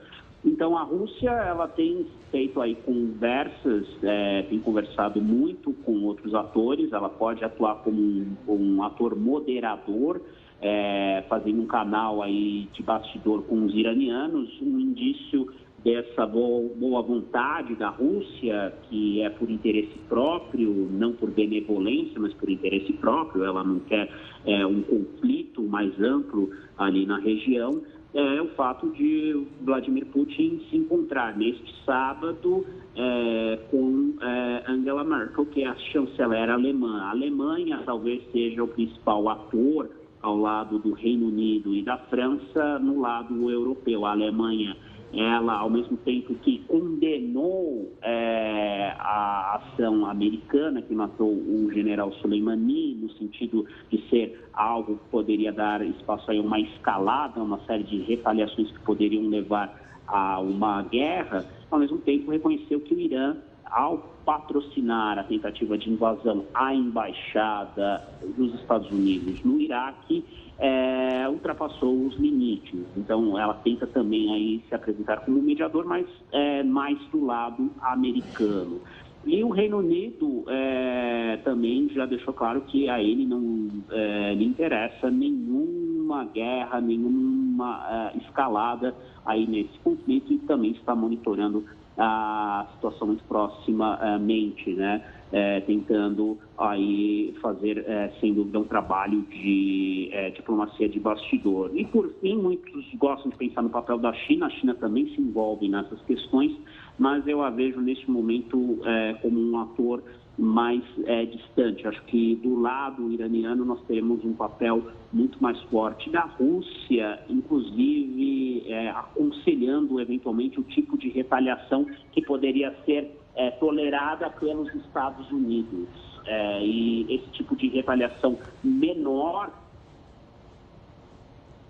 F: Então a Rússia ela tem feito aí conversas, é, tem conversado muito com outros atores, ela pode atuar como um, um ator moderador, é, fazendo um canal aí de bastidor com os iranianos, um indício dessa boa vontade da Rússia, que é por interesse próprio, não por benevolência, mas por interesse próprio, ela não quer é, um conflito mais amplo ali na região, é o fato de Vladimir Putin se encontrar neste sábado é, com é, Angela Merkel, que é a chanceler alemã. A Alemanha talvez seja o principal ator ao lado do Reino Unido e da França no lado europeu. A Alemanha ela, ao mesmo tempo que condenou é, a ação americana que matou o general Soleimani, no sentido de ser algo que poderia dar espaço a uma escalada, uma série de retaliações que poderiam levar a uma guerra, ao mesmo tempo reconheceu que o Irã, ao patrocinar a tentativa de invasão à embaixada dos Estados Unidos no Iraque, é, ultrapassou os limites. Então, ela tenta também aí se apresentar como mediador, mas é, mais do lado americano. E o Reino Unido é, também já deixou claro que a ele não é, lhe interessa nenhuma guerra, nenhuma é, escalada aí nesse conflito e também está monitorando a situação muito proximamente, né? É, tentando aí fazer, é, sem dúvida, um trabalho de é, diplomacia de bastidor. E, por fim, muitos gostam de pensar no papel da China, a China também se envolve nessas questões, mas eu a vejo neste momento é, como um ator mais é, distante. Acho que do lado iraniano nós teremos um papel muito mais forte da Rússia, inclusive é, aconselhando eventualmente o tipo de retaliação que poderia ser é, tolerada pelos Estados Unidos. É, e esse tipo de retaliação menor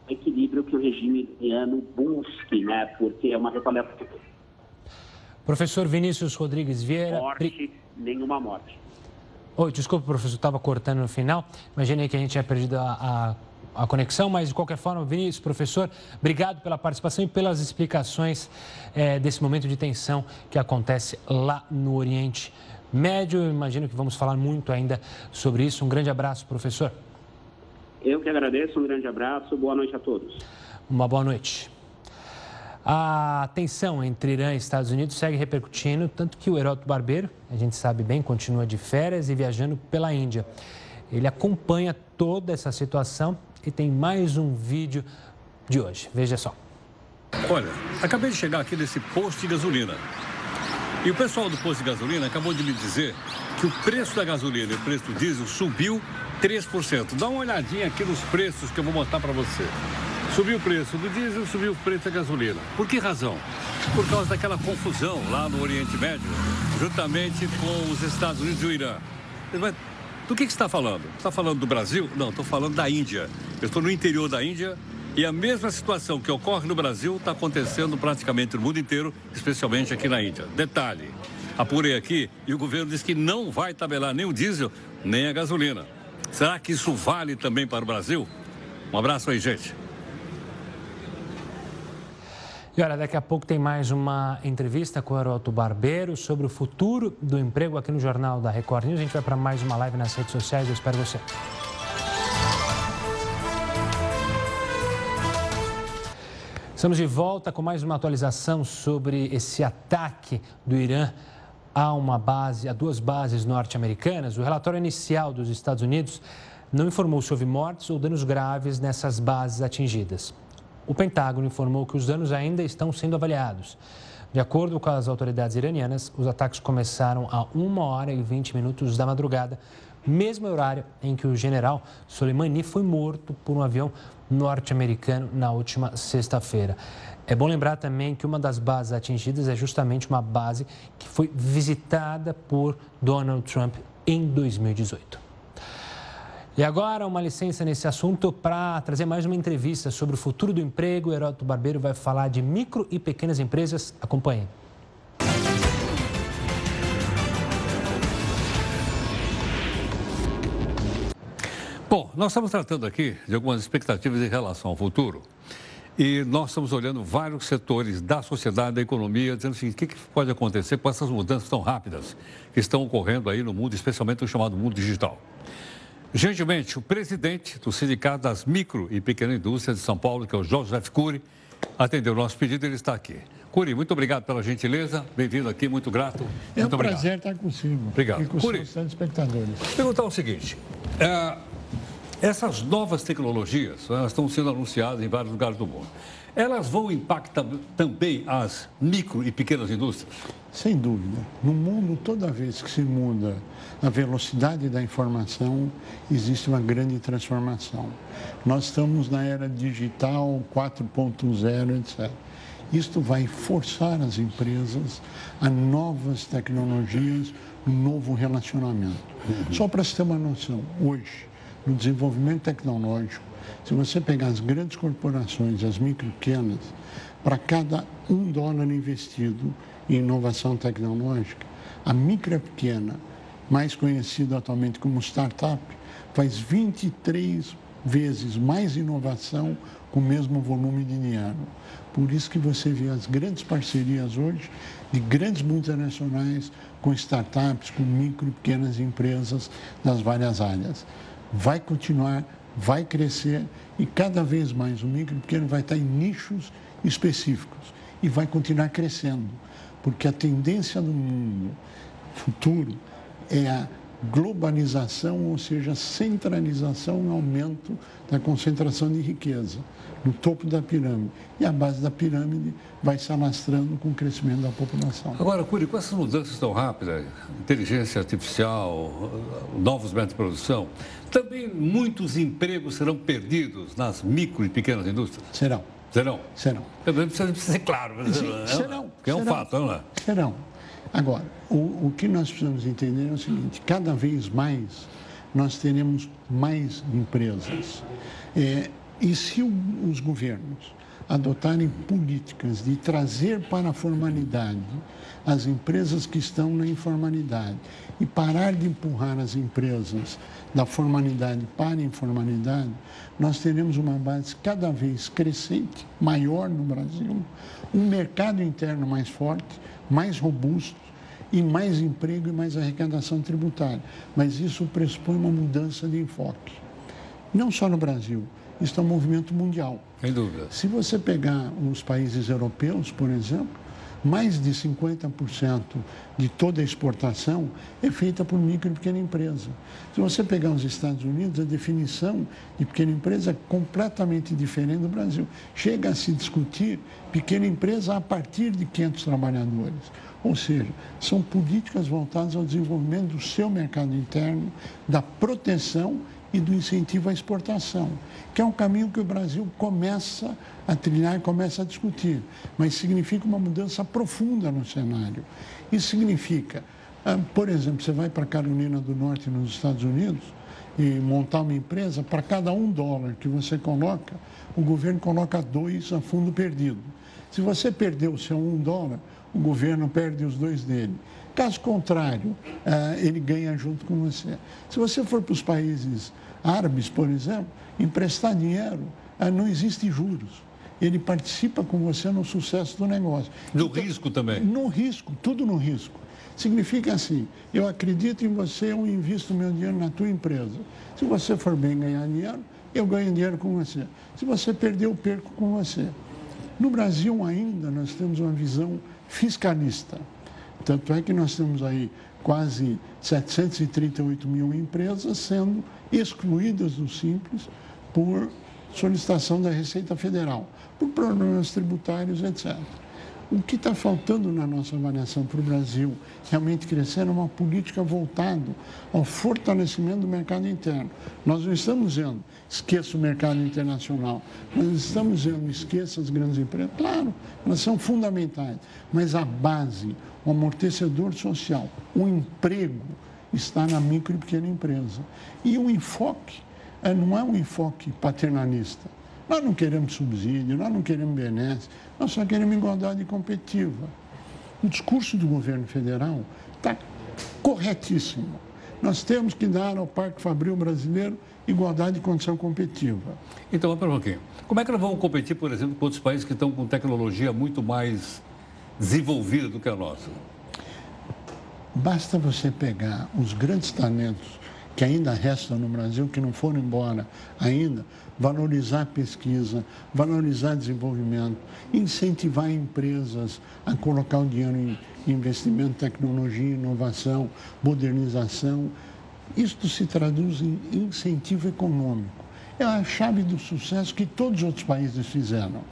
F: equilíbrio que o regime iraniano busque, né? Porque é uma retaliação.
A: Professor Vinícius Rodrigues Vieira.
F: Morte, nenhuma morte.
A: Oi, desculpa, professor, estava cortando no final. Imaginei que a gente tinha perdido a, a, a, conexão, mas de qualquer forma, Vinícius, professor, obrigado pela participação e pelas explicações é, desse momento de tensão que acontece lá no Oriente Médio. Eu imagino que vamos falar muito ainda sobre isso. Um grande abraço, professor.
F: Eu que agradeço, um grande abraço, boa noite a todos.
A: Uma boa noite. A tensão entre Irã e Estados Unidos segue repercutindo, tanto que o Heródoto Barbeiro, a gente sabe bem, continua de férias e viajando pela Índia. Ele acompanha toda essa situação e tem mais um vídeo de hoje. Veja só.
G: Olha, acabei de chegar aqui nesse posto de gasolina. E o pessoal do posto de gasolina acabou de me dizer que o preço da gasolina e o preço do diesel subiu 3%. Dá uma olhadinha aqui nos preços que eu vou mostrar para você. Subiu o preço do diesel, subiu o preço da gasolina. Por que razão? Por causa daquela confusão lá no Oriente Médio, juntamente com os Estados Unidos e o Irã. Do que, você está falando? Está falando do Brasil? Não, estou falando da Índia. Eu estou no interior da Índia e a mesma situação que ocorre no Brasil está acontecendo praticamente no mundo inteiro, especialmente aqui na Índia. Detalhe, apurei aqui e o governo diz que não vai tabelar nem o diesel, nem a gasolina. Será que isso vale também para o Brasil? Um abraço aí, gente.
A: E olha, daqui a pouco tem mais uma entrevista com o Heroto Barbeiro sobre o futuro do emprego aqui no Jornal da Record News. A gente vai para mais uma live nas redes sociais. Eu espero você. Estamos de volta com mais uma atualização sobre esse ataque do Irã a uma base, a duas bases norte-americanas. O relatório inicial dos Estados Unidos não informou se houve mortes ou danos graves nessas bases atingidas. O Pentágono informou que os danos ainda estão sendo avaliados. De acordo com as autoridades iranianas, os ataques começaram a 1 hora e 20 minutos da madrugada, mesmo horário em que o general Soleimani foi morto por um avião norte-americano na última sexta-feira. É bom lembrar também que uma das bases atingidas é justamente uma base que foi visitada por Donald Trump em 2018. E agora, uma licença nesse assunto para trazer mais uma entrevista sobre o futuro do emprego. O Heródoto Barbeiro vai falar de micro e pequenas empresas. Acompanhe.
G: Bom, nós estamos tratando aqui de algumas expectativas em relação ao futuro. E nós estamos olhando vários setores da sociedade, da economia, dizendo assim, o que, pode acontecer com essas mudanças tão rápidas que estão ocorrendo aí no mundo, especialmente no chamado mundo digital. Gentilmente, o presidente do Sindicato das Micro e Pequenas Indústrias de São Paulo, que é o Joseph Cury, atendeu o nosso pedido e ele está aqui. Cury, muito obrigado pela gentileza, bem-vindo aqui, muito grato.
H: É
G: muito
H: um prazer estar consigo.
G: Obrigado.
H: E com
G: Cury,
H: os telespectadores.
G: Perguntar o seguinte, é, essas novas tecnologias elas estão sendo anunciadas em vários lugares do mundo. Elas vão impactar também as micro e pequenas indústrias?
H: Sem dúvida. No mundo, toda vez que se muda a velocidade da informação, existe uma grande transformação. Nós estamos na era digital 4.0, etc. Isto vai forçar as empresas a novas tecnologias, um novo relacionamento. Uhum. Só para se ter uma noção, hoje, no desenvolvimento tecnológico, se você pegar as grandes corporações, as micro pequenas, para cada um dólar investido em inovação tecnológica, a micro pequena, mais conhecida atualmente como startup, faz 23 vezes mais inovação com o mesmo volume de dinheiro. Por isso que você vê as grandes parcerias hoje de grandes multinacionais com startups, com micro e pequenas empresas das várias áreas vai continuar, vai crescer e cada vez mais o micro e pequeno vai estar em nichos específicos e vai continuar crescendo, porque a tendência do mundo futuro é a globalização, ou seja, centralização e aumento da concentração de riqueza no topo da pirâmide. E a base da pirâmide vai se alastrando com o crescimento da população.
G: Agora, Curi, com essas mudanças tão rápidas, inteligência artificial, novos métodos de produção, também muitos empregos serão perdidos nas micro e pequenas indústrias?
H: Serão.
G: Serão?
H: Serão.
G: Precisa, precisa ser claro. Mas
H: Sim,
G: é,
H: serão.
G: Que é um
H: serão,
G: fato, não é?
H: Serão. Agora, o, o que nós precisamos entender é o seguinte, cada vez mais nós teremos mais empresas. É, E se os governos adotarem políticas de trazer para a formalidade as empresas que estão na informalidade e parar de empurrar as empresas da formalidade para a informalidade, nós teremos uma base cada vez crescente, maior no Brasil, um mercado interno mais forte, mais robusto e mais emprego e mais arrecadação tributária. Mas isso pressupõe uma mudança de enfoque. Não só no Brasil, isso é um movimento mundial.
G: Sem dúvida.
H: Se você pegar os países europeus, por exemplo, mais de 50% de toda a exportação é feita por micro e pequena empresa. Se você pegar os Estados Unidos, a definição de pequena empresa é completamente diferente do Brasil. Chega a se discutir pequena empresa a partir de 500 trabalhadores. Ou seja, são políticas voltadas ao desenvolvimento do seu mercado interno, da proteção e do incentivo à exportação, que é um caminho que o Brasil começa a trilhar e começa a discutir, mas significa uma mudança profunda no cenário. Isso significa, ah, por exemplo, você vai para a Carolina do Norte, nos Estados Unidos, e montar uma empresa, para cada um dólar que você coloca, o governo coloca dois a fundo perdido. Se você perdeu o seu um dólar, o governo perde os dois dele. Caso contrário, ah, ele ganha junto com você. Se você for para os países árabes, por exemplo, emprestar dinheiro, ah, não existe juros. Ele participa com você no sucesso do negócio.
G: No então, risco também?
H: No risco, tudo no risco. Significa assim, eu acredito em você, eu invisto meu dinheiro na tua empresa. Se você for bem ganhar dinheiro, eu ganho dinheiro com você. Se você perder, eu perco com você. No Brasil ainda nós temos uma visão fiscalista. Tanto é que nós temos aí quase 738 mil empresas sendo excluídas do Simples por solicitação da Receita Federal, por problemas tributários, etc. O que está faltando na nossa avaliação para o Brasil realmente crescer é uma política voltada ao fortalecimento do mercado interno. Nós não estamos dizendo, esqueça o mercado internacional, nós estamos dizendo, esqueça as grandes empresas. Claro, elas são fundamentais, mas a base, o amortecedor social, o emprego, está na micro e pequena empresa. E o enfoque é, não é um enfoque paternalista. Nós não queremos subsídio, nós não queremos benesse, nós só queremos igualdade competitiva. O discurso do governo federal está corretíssimo. Nós temos que dar ao Parque Fabril brasileiro igualdade de condição competitiva.
G: Então, vamos um pouquinho. Como é que nós vamos competir, por exemplo, com outros países que estão com tecnologia muito mais desenvolvida do que a nossa?
H: Basta você pegar os grandes talentos que ainda restam no Brasil, que não foram embora ainda, valorizar pesquisa, valorizar desenvolvimento, incentivar empresas a colocar o dinheiro em investimento, tecnologia, inovação, modernização. Isto se traduz em incentivo econômico. É a chave do sucesso que todos os outros países fizeram.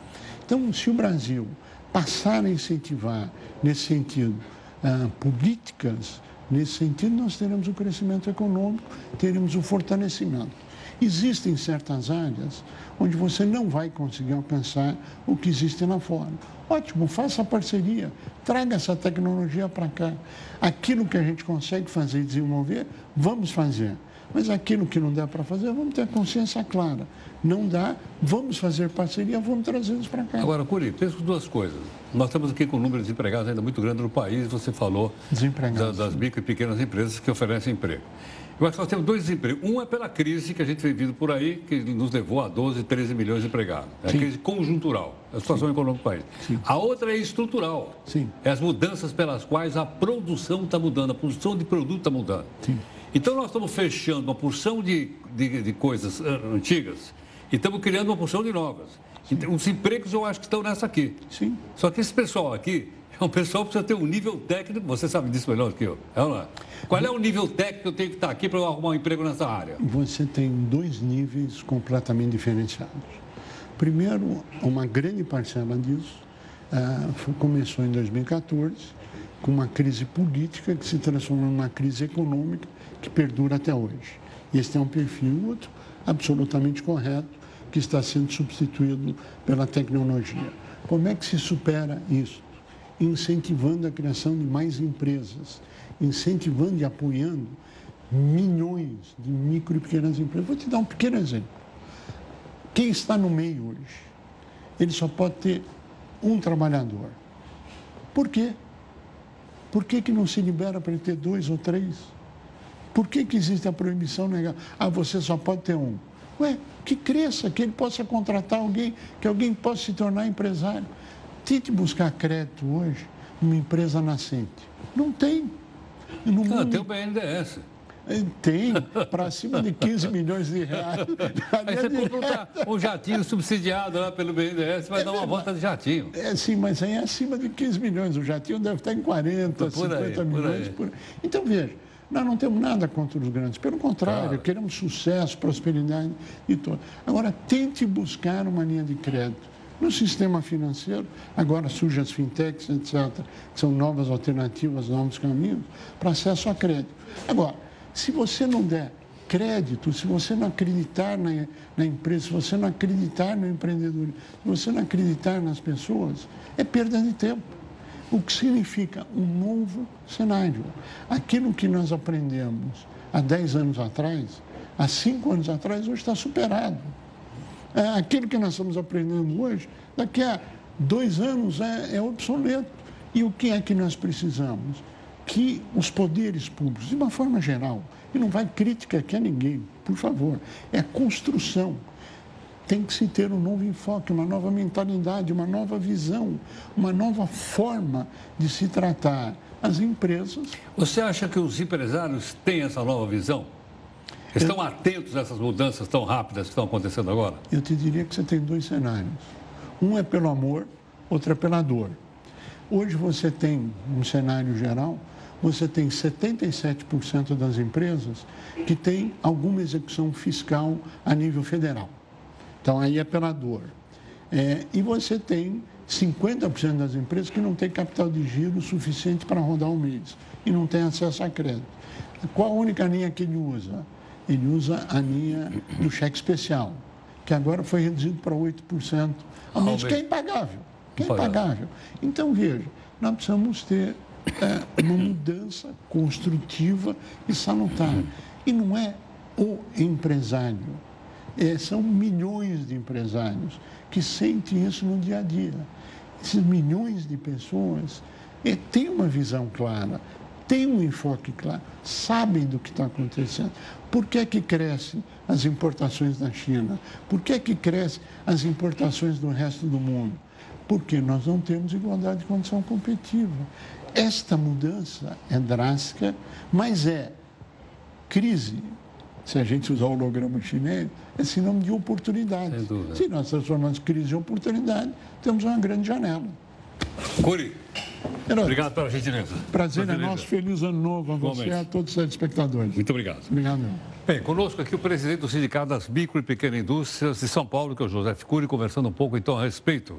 H: Então, se o Brasil passar a incentivar, nesse sentido, uh, políticas Nesse sentido, nós teremos o crescimento econômico, teremos o fortalecimento. Existem certas áreas onde você não vai conseguir alcançar o que existe lá fora. Ótimo, faça parceria, traga essa tecnologia para cá. Aquilo que a gente consegue fazer e desenvolver, vamos fazer. Mas aquilo que não dá para fazer, vamos ter consciência clara. Não dá, vamos fazer parceria, vamos trazer isso para cá.
G: Agora, Curi, penso duas coisas. Nós estamos aqui com um número de desempregados ainda muito grande no país. Você falou das, das micro e pequenas empresas que oferecem emprego. Eu acho que nós temos dois desempregos. Um é pela crise que a gente vem vindo por aí, que nos levou a 12, 13 milhões de empregados. É a crise conjuntural, a situação Sim. econômica do país. Sim. A outra é estrutural.
H: Sim.
G: É as mudanças pelas quais a produção está mudando, a produção de produto está mudando.
H: Sim.
G: Então, nós estamos fechando uma porção de, de, de coisas uh, antigas e estamos criando uma porção de novas. Então, os empregos eu acho que estão nessa aqui.
H: Sim.
G: Só que esse pessoal aqui é um pessoal que precisa ter um nível técnico, você sabe disso melhor do que eu. É lá. Qual é o nível técnico que eu tenho que estar aqui para eu arrumar um emprego nessa área?
H: Você tem dois níveis completamente diferenciados. Primeiro, uma grande parcela disso uh, começou em 2014 com uma crise política que se transformou numa crise econômica que perdura até hoje. Esse é um perfil outro absolutamente correto que está sendo substituído pela tecnologia. Como é que se supera isso? Incentivando a criação de mais empresas, incentivando e apoiando milhões de micro e pequenas empresas. Vou te dar um pequeno exemplo. Quem está no meio hoje, ele só pode ter um trabalhador. Por quê? Por que, que não se libera para ele ter dois ou três? Por que, que existe a proibição legal? Ah, você só pode ter um. Ué, que cresça, que ele possa contratar alguém, que alguém possa se tornar empresário. Tente buscar crédito hoje numa empresa nascente. Não tem.
G: No mundo... tem o BNDES.
H: Tem, para cima de 15 milhões de reais.
G: Aí você compra um jatinho subsidiado lá pelo BNDES, vai é dar uma volta de jatinho.
H: É, sim, mas aí é acima de 15 milhões. O jatinho deve estar em 40, por 50 aí, milhões. Por... Então, veja, nós não temos nada contra os grandes. Pelo contrário, claro. queremos sucesso, prosperidade e tudo. Agora, tente buscar uma linha de crédito no sistema financeiro. Agora surgem as fintechs, etc., que são novas alternativas, novos caminhos para acesso a crédito. Agora, se você não der crédito, se você não acreditar na, na empresa, se você não acreditar no empreendedor, se você não acreditar nas pessoas, é perda de tempo. O que significa um novo cenário. Aquilo que nós aprendemos há 10 anos atrás, há 5 anos atrás, hoje está superado. É, aquilo que nós estamos aprendendo hoje, daqui a dois anos é, é obsoleto. E o que é que nós precisamos? que os poderes públicos, de uma forma geral, e não vai crítica aqui a ninguém, por favor, é construção. Tem que se ter um novo enfoque, uma nova mentalidade, uma nova visão, uma nova forma de se tratar as empresas.
G: Você acha que os empresários têm essa nova visão? Estão eu, atentos a essas mudanças tão rápidas que estão acontecendo agora?
H: Eu te diria que você tem dois cenários. Um é pelo amor, outro é pela dor. Hoje você tem um cenário geral você tem 77% das empresas que têm alguma execução fiscal a nível federal. Então, aí é pela dor. É, e você tem 50% das empresas que não têm capital de giro suficiente para rodar um mês e não tem acesso a crédito. Qual a única linha que ele usa? Ele usa a linha do cheque especial, que agora foi reduzido para 8% ao mês, que é impagável. Que é impagável. Então, veja, nós precisamos ter é, uma mudança construtiva e salutar. E não é o empresário, é, são milhões de empresários que sentem isso no dia a dia. Esses milhões de pessoas é, têm uma visão clara, têm um enfoque claro, sabem do que está acontecendo. Por que é que crescem as importações da China? Por que é que crescem as importações do resto do mundo? Porque nós não temos igualdade de condição competitiva. Esta mudança é drástica, mas é crise. Se a gente usar o holograma chinês, é sinônimo de oportunidade. Se nós transformamos crise em oportunidade, temos uma grande janela.
G: Curi, obrigado pela gentileza.
H: Prazer é nosso. Feliz ano novo a você e a todos os telespectadores.
G: Muito obrigado.
H: Obrigado. Meu.
G: Bem, conosco aqui o presidente do Sindicato das Micro e Pequenas Indústrias de São Paulo, que é o José Cury, conversando um pouco então a respeito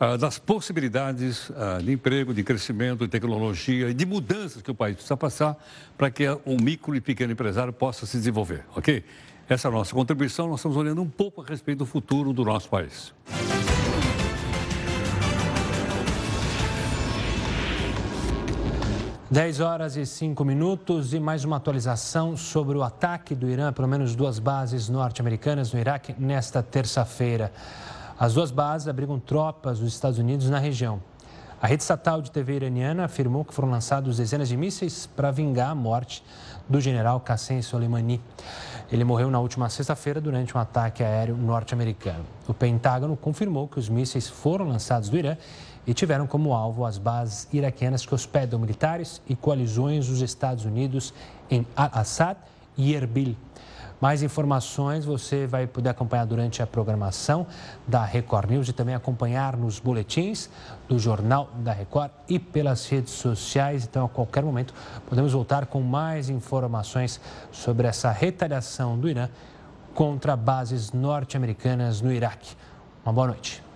G: ah, das possibilidades ah, de emprego, de crescimento, de tecnologia e de mudanças que o país precisa passar para que o micro e pequeno empresário possa se desenvolver, ok? Essa é a nossa contribuição, nós estamos olhando um pouco a respeito do futuro do nosso país.
A: Dez horas e cinco minutos e mais uma atualização sobre o ataque do Irã, pelo menos duas bases norte-americanas no Iraque, nesta terça-feira. As duas bases abrigam tropas dos Estados Unidos na região. A rede estatal de TV iraniana afirmou que foram lançados dezenas de mísseis para vingar a morte do general Qassem Soleimani. Ele morreu na última sexta-feira durante um ataque aéreo norte-americano. O Pentágono confirmou que os mísseis foram lançados do Irã e tiveram como alvo as bases iraquianas que hospedam militares e coalizões dos Estados Unidos em Al-Assad e Erbil. Mais informações você vai poder acompanhar durante a programação da Record News e também acompanhar nos boletins do Jornal da Record e pelas redes sociais. Então, a qualquer momento, podemos voltar com mais informações sobre essa retaliação do Irã contra bases norte-americanas no Iraque. Uma boa noite.